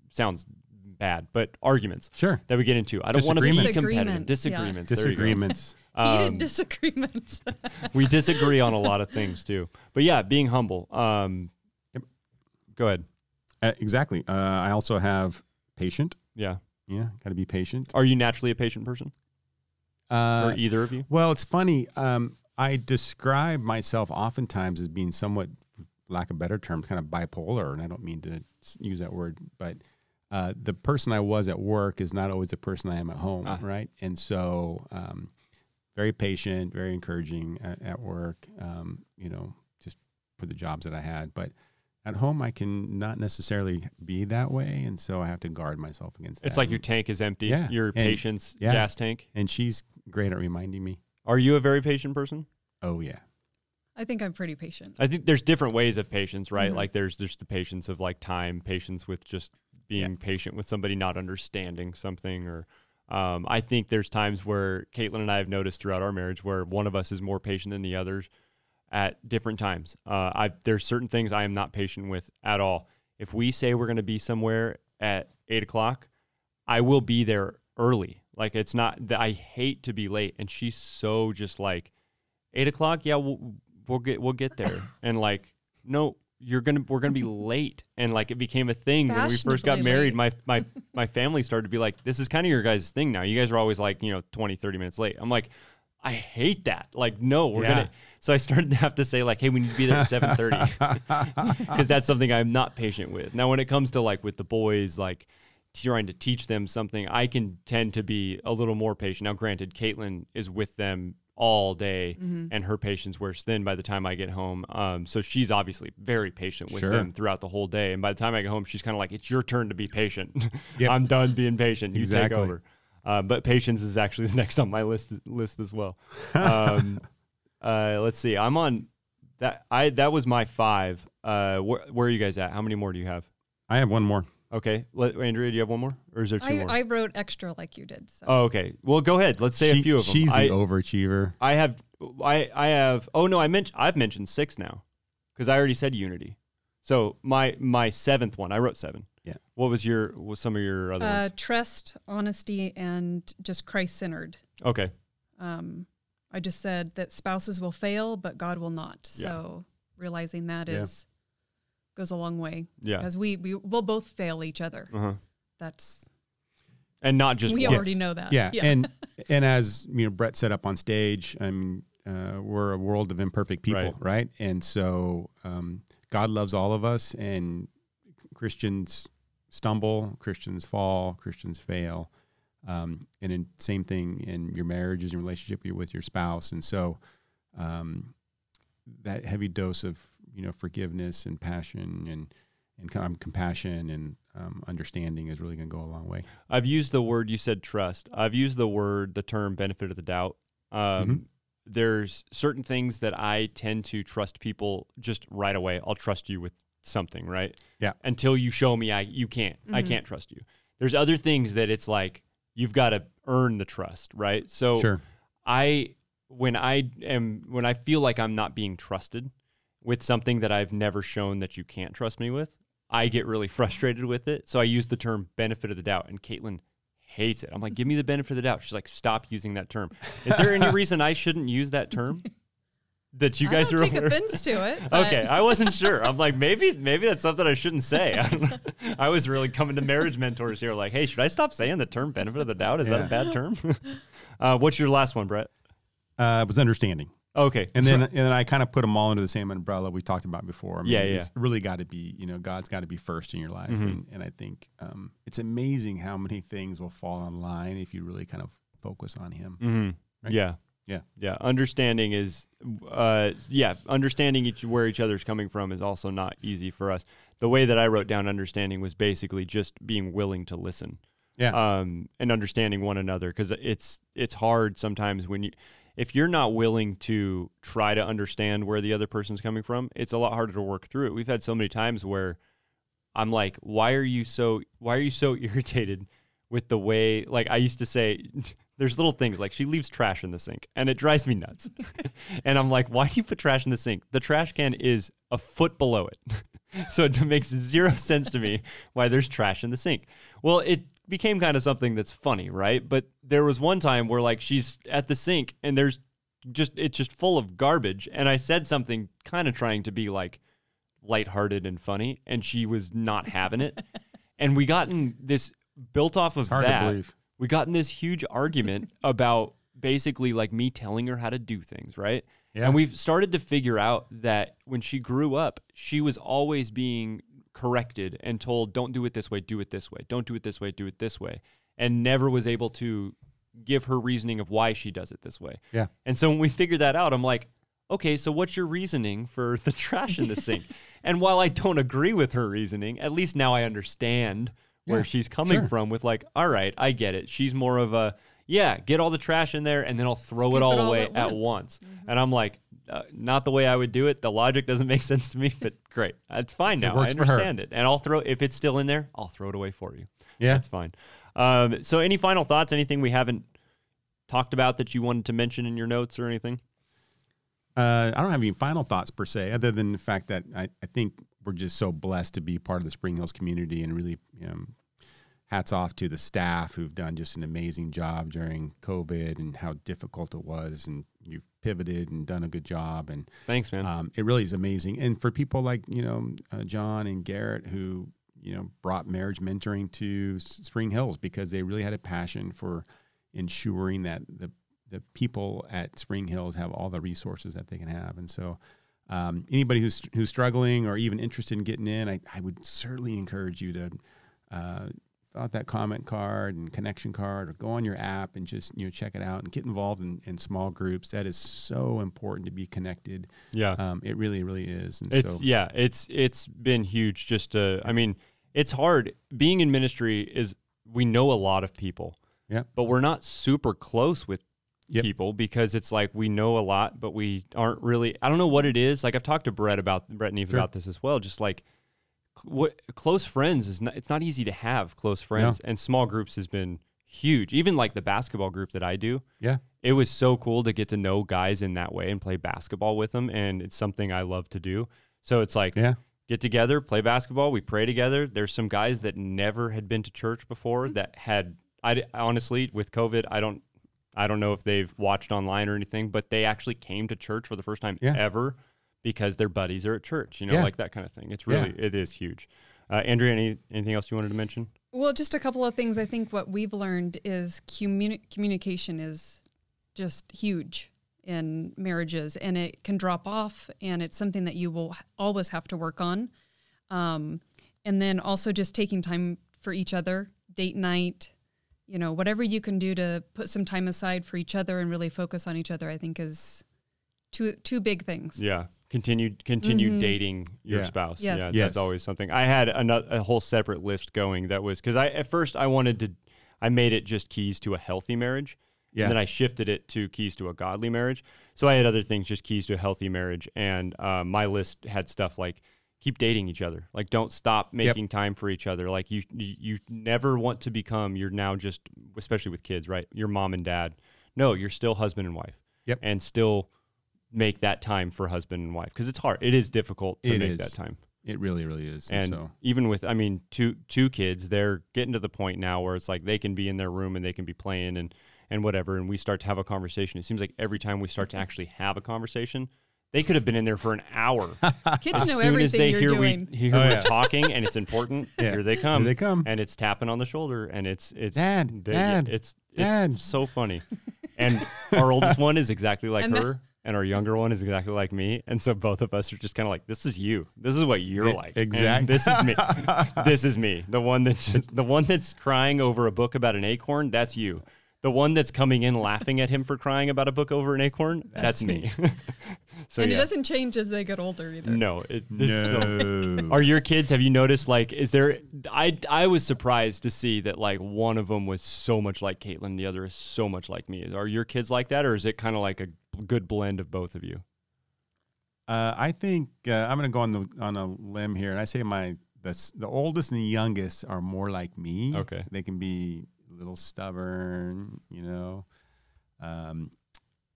sounds bad, but arguments Sure. that we get into. I don't want to be competitive. Disagreements, Disagreements. yeah. There you go. Disagreements. Heated Um, disagreements. we disagree on a lot of things too. But yeah, being humble. Um, Yep. Go ahead. Uh, exactly. Uh, I also have patient. Yeah. Yeah, got to be patient. Are you naturally a patient person, Uh, or either of you? well, it's funny. Um, I describe myself oftentimes as being somewhat, for lack of a better term, kind of bipolar, and I don't mean to use that word, but uh, the person I was at work is not always the person I am at home, Ah. right? And so, um, very patient, very encouraging at, at work. Um, you know, just for the jobs that I had, but at home I can not necessarily be that way, and so I have to guard myself against that. It's like your tank is empty. Yeah, Your and- patience yeah. gas tank. and she's great at reminding me. Are you a very patient person? Oh yeah, I think I'm pretty patient. I think there's different ways of patience, right? Mhm. Like there's there's the patience of like time, patience with just being patient with somebody not understanding something, or um, I think there's times where Caitlin and I have noticed throughout our marriage where one of us is more patient than the others at different times. Uh, I there's certain things I am not patient with at all. If we say we're going to be somewhere at eight o'clock, I will be there early. Like it's not that I hate to be late, and she's so just like eight o'clock. Yeah, we'll we'll get we'll get there, and like no, you're gonna we're gonna be late, and like it became a thing when we first got married. late. My my my family started to be like, this is kind of your guys' thing now. You guys are always like you know 20, 30 minutes late. I'm like. I hate that. Like, no, we're Yeah. gonna. So I started to have to say like, "Hey, we need to be there at seven thirty, because that's something I'm not patient with. Now, when it comes to like with the boys, like trying to teach them something, I can tend to be a little more patient. Now, granted, Caitlin is with them all day, and her patience wears thin by the time I get home. Um, so she's obviously very patient with Sure. them throughout the whole day. And by the time I get home, she's kind of like, "It's your turn to be patient. Yep. I'm done being patient. You Exactly. take over." Uh, but patience is actually the next on my list list as well. Um, uh, let's see. I'm on that. I that was my five. Uh, where, where are you guys at? How many more do you have? I have one more. Okay, Let, Andrea, do you have one more, or is there two I, more? I wrote extra like you did. So. oh, okay. Well, go ahead. Let's say a few of them. She's I, the overachiever. I have. I I have. Oh no, I mentioned. I've mentioned six now, because I already said unity. So my my seventh one, I wrote seven. Yeah. What was your? What some of your other Uh, ones? trust, honesty, and just Christ centered. Okay. Um, I just said that spouses will fail, but God will not. So realizing that Yeah. is goes a long way Yeah. because we we will both fail each other. Uh huh. That's And not just we once. already know that. Yeah, and and as you know, Bret said up on stage, I mean, uh, we're a world of imperfect people, Right. right? And so um, God loves all of us, and Christians stumble, Christians fall, Christians fail, um, and then same thing in your marriages and your relationship with your spouse, and so um, that heavy dose of you know forgiveness and passion and and kind of compassion and um, understanding is really going to go a long way. I've used the word you said trust. I've used the word the term benefit of the doubt. Um, Mhm. There's certain things that I tend to trust people just right away. I'll trust you with something, right? Yeah. Until you show me I you can't. I Mhm. can't trust you. There's other things that it's like you've got to earn the trust, right? So Sure. I when I am when I feel like I'm not being trusted with something that I've never shown that you can't trust me with, I get really frustrated with it. So I use the term benefit of the doubt, and Caitlin hates it. I'm like, give me the benefit of the doubt. She's like, stop using that term. Is there any reason I shouldn't use that term? That you I guys don't are take aware- offense to it. Okay, I wasn't sure. I'm like, maybe maybe that's something I shouldn't say. I. I was really coming to marriage mentors here, like, hey, should I stop saying the term benefit of the doubt? Is that a bad term? uh, what's your last one, Bret? Uh, it was understanding. Okay, And then and then I kind of put them all under the same umbrella we talked about before. I mean, Yeah, yeah. It's really got to be, you know, God's got to be first in your life. Mhm. And, and I think um, it's amazing how many things will fall in line if you really kind of focus on Him. hmm Right? Yeah. Yeah. Yeah. Understanding is, uh, yeah, understanding each where each other's coming from is also not easy for us. The way that I wrote down understanding was basically just being willing to listen. Yeah. Um, and understanding one another because it's it's hard sometimes when you if you're not willing to try to understand where the other person's coming from, it's a lot harder to work through it. We've had so many times where I'm like, why are you so why are you so irritated with the way like I used to say there's little things like she leaves trash in the sink and it drives me nuts. and I'm like, why do you put trash in the sink? The trash can is a foot below it. so it makes zero sense to me why there's trash in the sink. Well, it became kind of something that's funny, right? But there was one time where like she's at the sink and there's just it's just full of garbage and I said something kind of trying to be like lighthearted and funny and she was not having it. and we got in this built off of that we got in this huge argument about basically like me telling her how to do things, right? Yeah. And we've started to figure out that when she grew up, she was always being corrected and told, don't do it this way, do it this way, don't do it this way, do it this way, and never was able to give her reasoning of why she does it this way. Yeah. And so when we figured that out, I'm like, okay, so what's your reasoning for the trash in the sink? and while I don't agree with her reasoning, at least now I understand where Yeah, she's coming sure. from with like, all right, I get it. She's more of a, yeah, get all the trash in there and then I'll throw Scoop it all it all away at at, once. once. Mm-hmm. And I'm like, uh, not the way I would do it. The logic doesn't make sense to me, but great. It's fine now. I for her. understand it. And I'll throw, if it's still in there, I'll throw it away for you. Yeah. That's fine. Um, so any final thoughts? Anything we haven't talked about that you wanted to mention in your notes or anything? Uh, I don't have any final thoughts per se, other than the fact that I, I think we're just so blessed to be part of the Spring Hills community and really um, hats off to the staff who've done just an amazing job during COVID and how difficult it was. And you've pivoted and done a good job. And Thanks, man. um, it really is amazing. And for people like, you know, uh, John and Garett who, you know, brought marriage mentoring to Spring Hills because they really had a passion for ensuring that the the people at Spring Hills have all the resources that they can have. And so, um, anybody who's who's struggling or even interested in getting in, I, I would certainly encourage you to uh, fill out that comment card and connection card, or go on your app and just you know check it out and get involved in, in small groups. That is so important to be connected. yeah. Um, it really, really is. And It's so, yeah, it's it's been huge. Just to, I mean, it's hard being in ministry. Is we know a lot of people, Yep. but we're not super close with Yep. people because it's like we know a lot, but we aren't really. I don't know what it is. Like I've talked to Brett about Brett and Eve Sure. about this as well. Just like what close friends is not. It's not easy to have close friends, and small groups has been huge. Even like the basketball group that I do, yeah, it was so cool to get to know guys in that way and play basketball with them and it's something i love to do so it's like yeah, get together, play basketball. We pray together. There's some guys that never had been to church before mm-hmm. that had. I honestly, with COVID, I don't, I don't know if they've watched online or anything, but they actually came to church for the first time Yeah. ever because their buddies are at church. You know, Yeah. like that kind of thing. It's really, it is huge. Uh, Andrea, any anything else you wanted to mention? Well, just a couple of things. I think what we've learned is communi- communication is just huge in marriages, and it can drop off, and it's something that you will always have to work on. Um, and then also just taking time for each other, date night, you know, whatever you can do to put some time aside for each other and really focus on each other. I think is two two big things. Yeah. Continue continue Mhm. dating your Yeah. spouse. Yes. Yeah, Yes. that's always something. I had another, a whole separate list going that was because I at first I wanted to I made it just keys to a healthy marriage. Yeah. And then I shifted it to keys to a godly marriage. So I had other things, just keys to a healthy marriage. And uh, my list had stuff like keep dating each other. Like don't stop making time for each other. Like you, you you never want to become you're now just especially with kids, right? Your mom and dad. No, you're still husband and wife. Yep. And still make that time for husband and wife because it's hard. It is difficult to It make is. that time. It really, really is. And so even with, I mean, two two kids, they're getting to the point now where it's like they can be in their room and they can be playing and and whatever, and we start to have a conversation. It seems like every time we start to actually have a conversation, they could have been in there for an hour. Kids as know soon as they you're hear doing. we hear Oh, we're yeah. talking and it's important, Yeah. here they come. Here they come. and it's tapping on the shoulder, and it's it's Dad, they- Dad, it's it's Dad. so funny. And our oldest one is exactly like And the- her, and our younger one is exactly like me. And so both of us are just kind of like, this is you. This is what you're E- like. Exactly. This is me. this is me. The one that's just, the one that's crying over a book about an acorn. That's you. The one that's coming in laughing at him for crying about a book over an acorn. That's, me. so and yeah. it doesn't change as they get older either. no, it, it's so, no. are your kids? Have you noticed? Like, is there? I I was surprised to see that like one of them was so much like Caitlin, the other is so much like me. Are your kids like that, or is it kind of like a good blend of both of you? Uh, I think uh, I'm going to go on the on a limb here, and I say my the the oldest and the youngest are more like me. Okay. they can be a little stubborn, you know, um,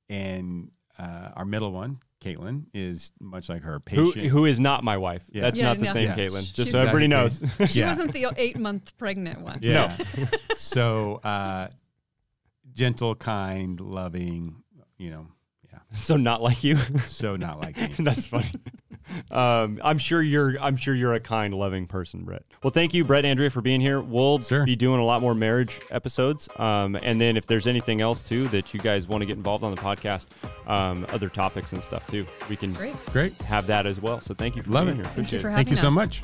and uh, our middle one, Caitlin, is much like her, Who patient. who is not my wife? Yeah. That's Yeah, not the yeah. same Yeah. Caitlin. Just She's so everybody knows. She Yeah. wasn't the eight month pregnant one. yeah. so uh, gentle, kind, loving, you know, yeah. So not like you. So not like me. That's funny. Um, I'm sure you're. I'm sure you're a kind, loving person, Bret. Well, thank you, Bret, Andrea, for being here. We'll Sure. be doing a lot more marriage episodes, um, and then if there's anything else too that you guys want to get involved on the podcast, um, other topics and stuff too, we can Great. Great. have that as well. So thank you for Love being it. here. Thank you Appreciate for it. Thank you so us. much.